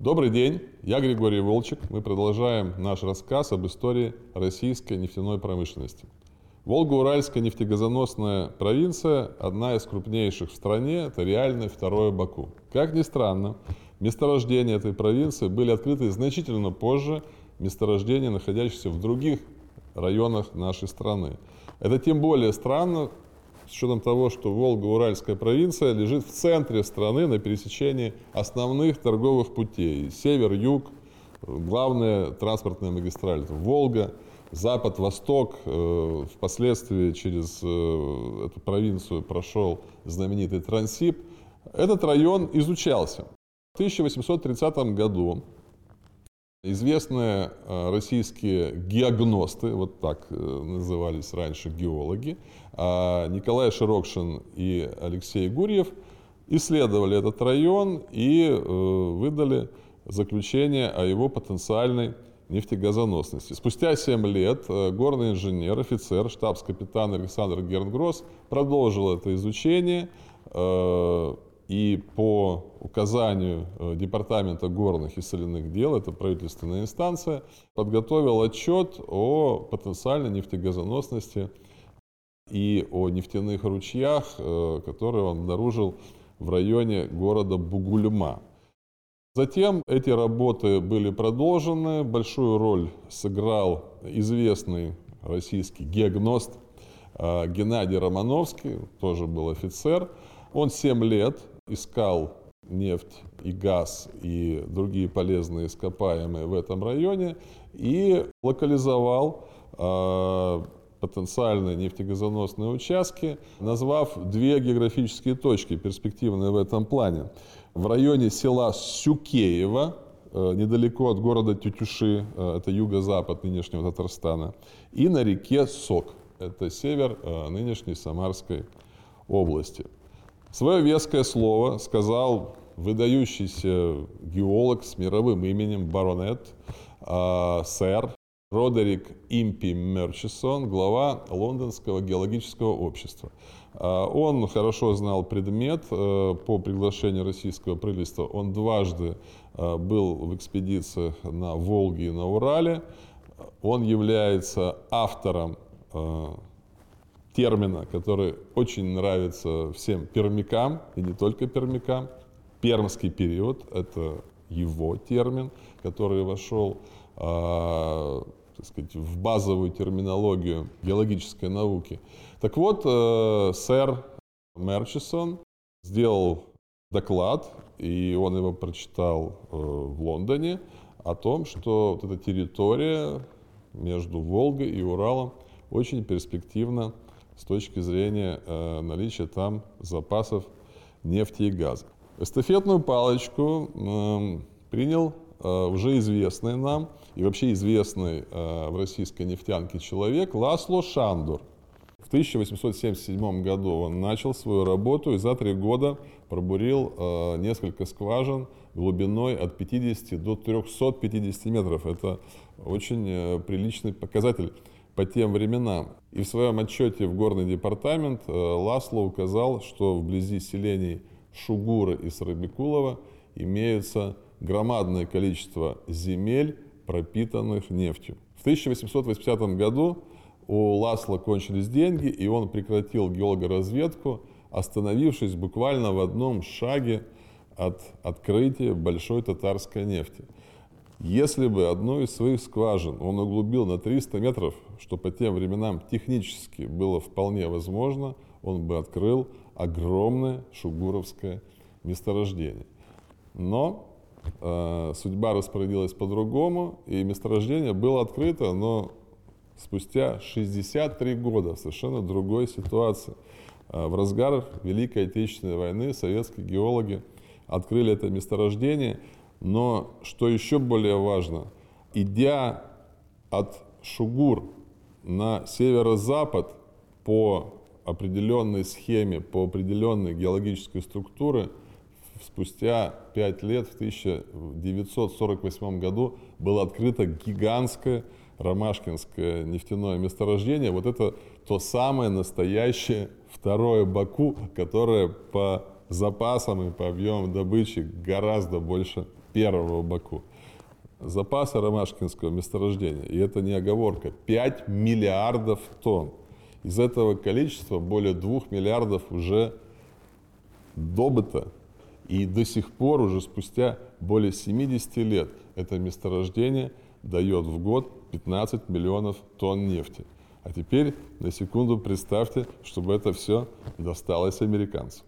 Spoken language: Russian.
Добрый день, я Григорий Волчек. Мы продолжаем наш рассказ об истории российской нефтяной промышленности. Волго-Уральская нефтегазоносная провинция – одна из крупнейших в стране, это реальное второе Баку. Как ни странно, месторождения этой провинции были открыты значительно позже месторождений, находящихся в других районах нашей страны. Это тем более странно, с учетом того, что Волго-Уральская провинция лежит в центре страны на пересечении основных торговых путей. Север-юг, главная транспортная магистраль – Волга, запад-восток. Э, впоследствии через э, эту провинцию прошел знаменитый Трансип. Этот район изучался. В 1830 году Известные э, российские геогносты, вот так э, назывались раньше геологи, а Николай Широкшин и Алексей Гурьев исследовали этот район и э, выдали заключение о его потенциальной нефтегазоносности. Спустя 7 лет горный инженер, офицер, штабс-капитан Александр Гернгросс продолжил это изучение и по указанию э, Департамента горных и соляных дел, это правительственная инстанция, подготовил отчет о потенциальной нефтегазоносности и о нефтяных ручьях, э, которые он обнаружил в районе города Бугульма. Затем эти работы были продолжены. Большую роль сыграл известный российский геогност э, Геннадий Романовский, тоже был офицер. Он 7 лет искал нефть и газ и другие полезные ископаемые в этом районе и локализовал э, потенциальные нефтегазоносные участки, назвав две географические точки, перспективные в этом плане. В районе села Сюкеево, э, недалеко от города Тютюши, э, это юго-запад нынешнего Татарстана, и на реке Сок, это север э, нынешней Самарской области. Свое веское слово сказал выдающийся геолог с мировым именем баронет э, сэр Родерик Импи Мерчисон, глава Лондонского геологического общества. Э, он хорошо знал предмет. Э, по приглашению российского правительства он дважды э, был в экспедициях на Волге и на Урале. Он является автором термина, который очень нравится всем пермякам, и не только пермякам. Пермский период – это его термин, который вошел э, так сказать, в базовую терминологию геологической науки. Так вот, э, сэр Мерчисон сделал доклад, и он его прочитал э, в Лондоне, о том, что вот эта территория между Волгой и Уралом очень перспективна с точки зрения э, наличия там запасов нефти и газа. Эстафетную палочку э, принял э, уже известный нам и вообще известный в российской нефтянке человек Ласло Шандур. В 1877 году он начал свою работу и за три года пробурил несколько скважин глубиной от 50 до 350 метров. Это очень приличный показатель по тем временам. И в своем отчете в горный департамент э, Ласло указал, что вблизи селений Шугура и Сарабикулова имеются громадное количество земель, пропитанных нефтью. В 1880 году у Ласла кончились деньги, и он прекратил геологоразведку, остановившись буквально в одном шаге от открытия большой татарской нефти. Если бы одну из своих скважин он углубил на 300 метров, что по тем временам технически было вполне возможно, он бы открыл огромное шугуровское месторождение. Но э, судьба распорядилась по-другому, и месторождение было открыто, но спустя 63 года в совершенно другой ситуации. Э, в разгар Великой Отечественной войны советские геологи открыли это месторождение – но что еще более важно, идя от Шугур на северо-запад по определенной схеме, по определенной геологической структуре, спустя пять лет, в 1948 году, было открыто гигантское Ромашкинское нефтяное месторождение. Вот это то самое настоящее второе Баку, которое по запасам и по объемам добычи гораздо больше первого Баку. Запасы ромашкинского месторождения, и это не оговорка, 5 миллиардов тонн. Из этого количества более 2 миллиардов уже добыто. И до сих пор, уже спустя более 70 лет, это месторождение дает в год 15 миллионов тонн нефти. А теперь на секунду представьте, чтобы это все досталось американцам.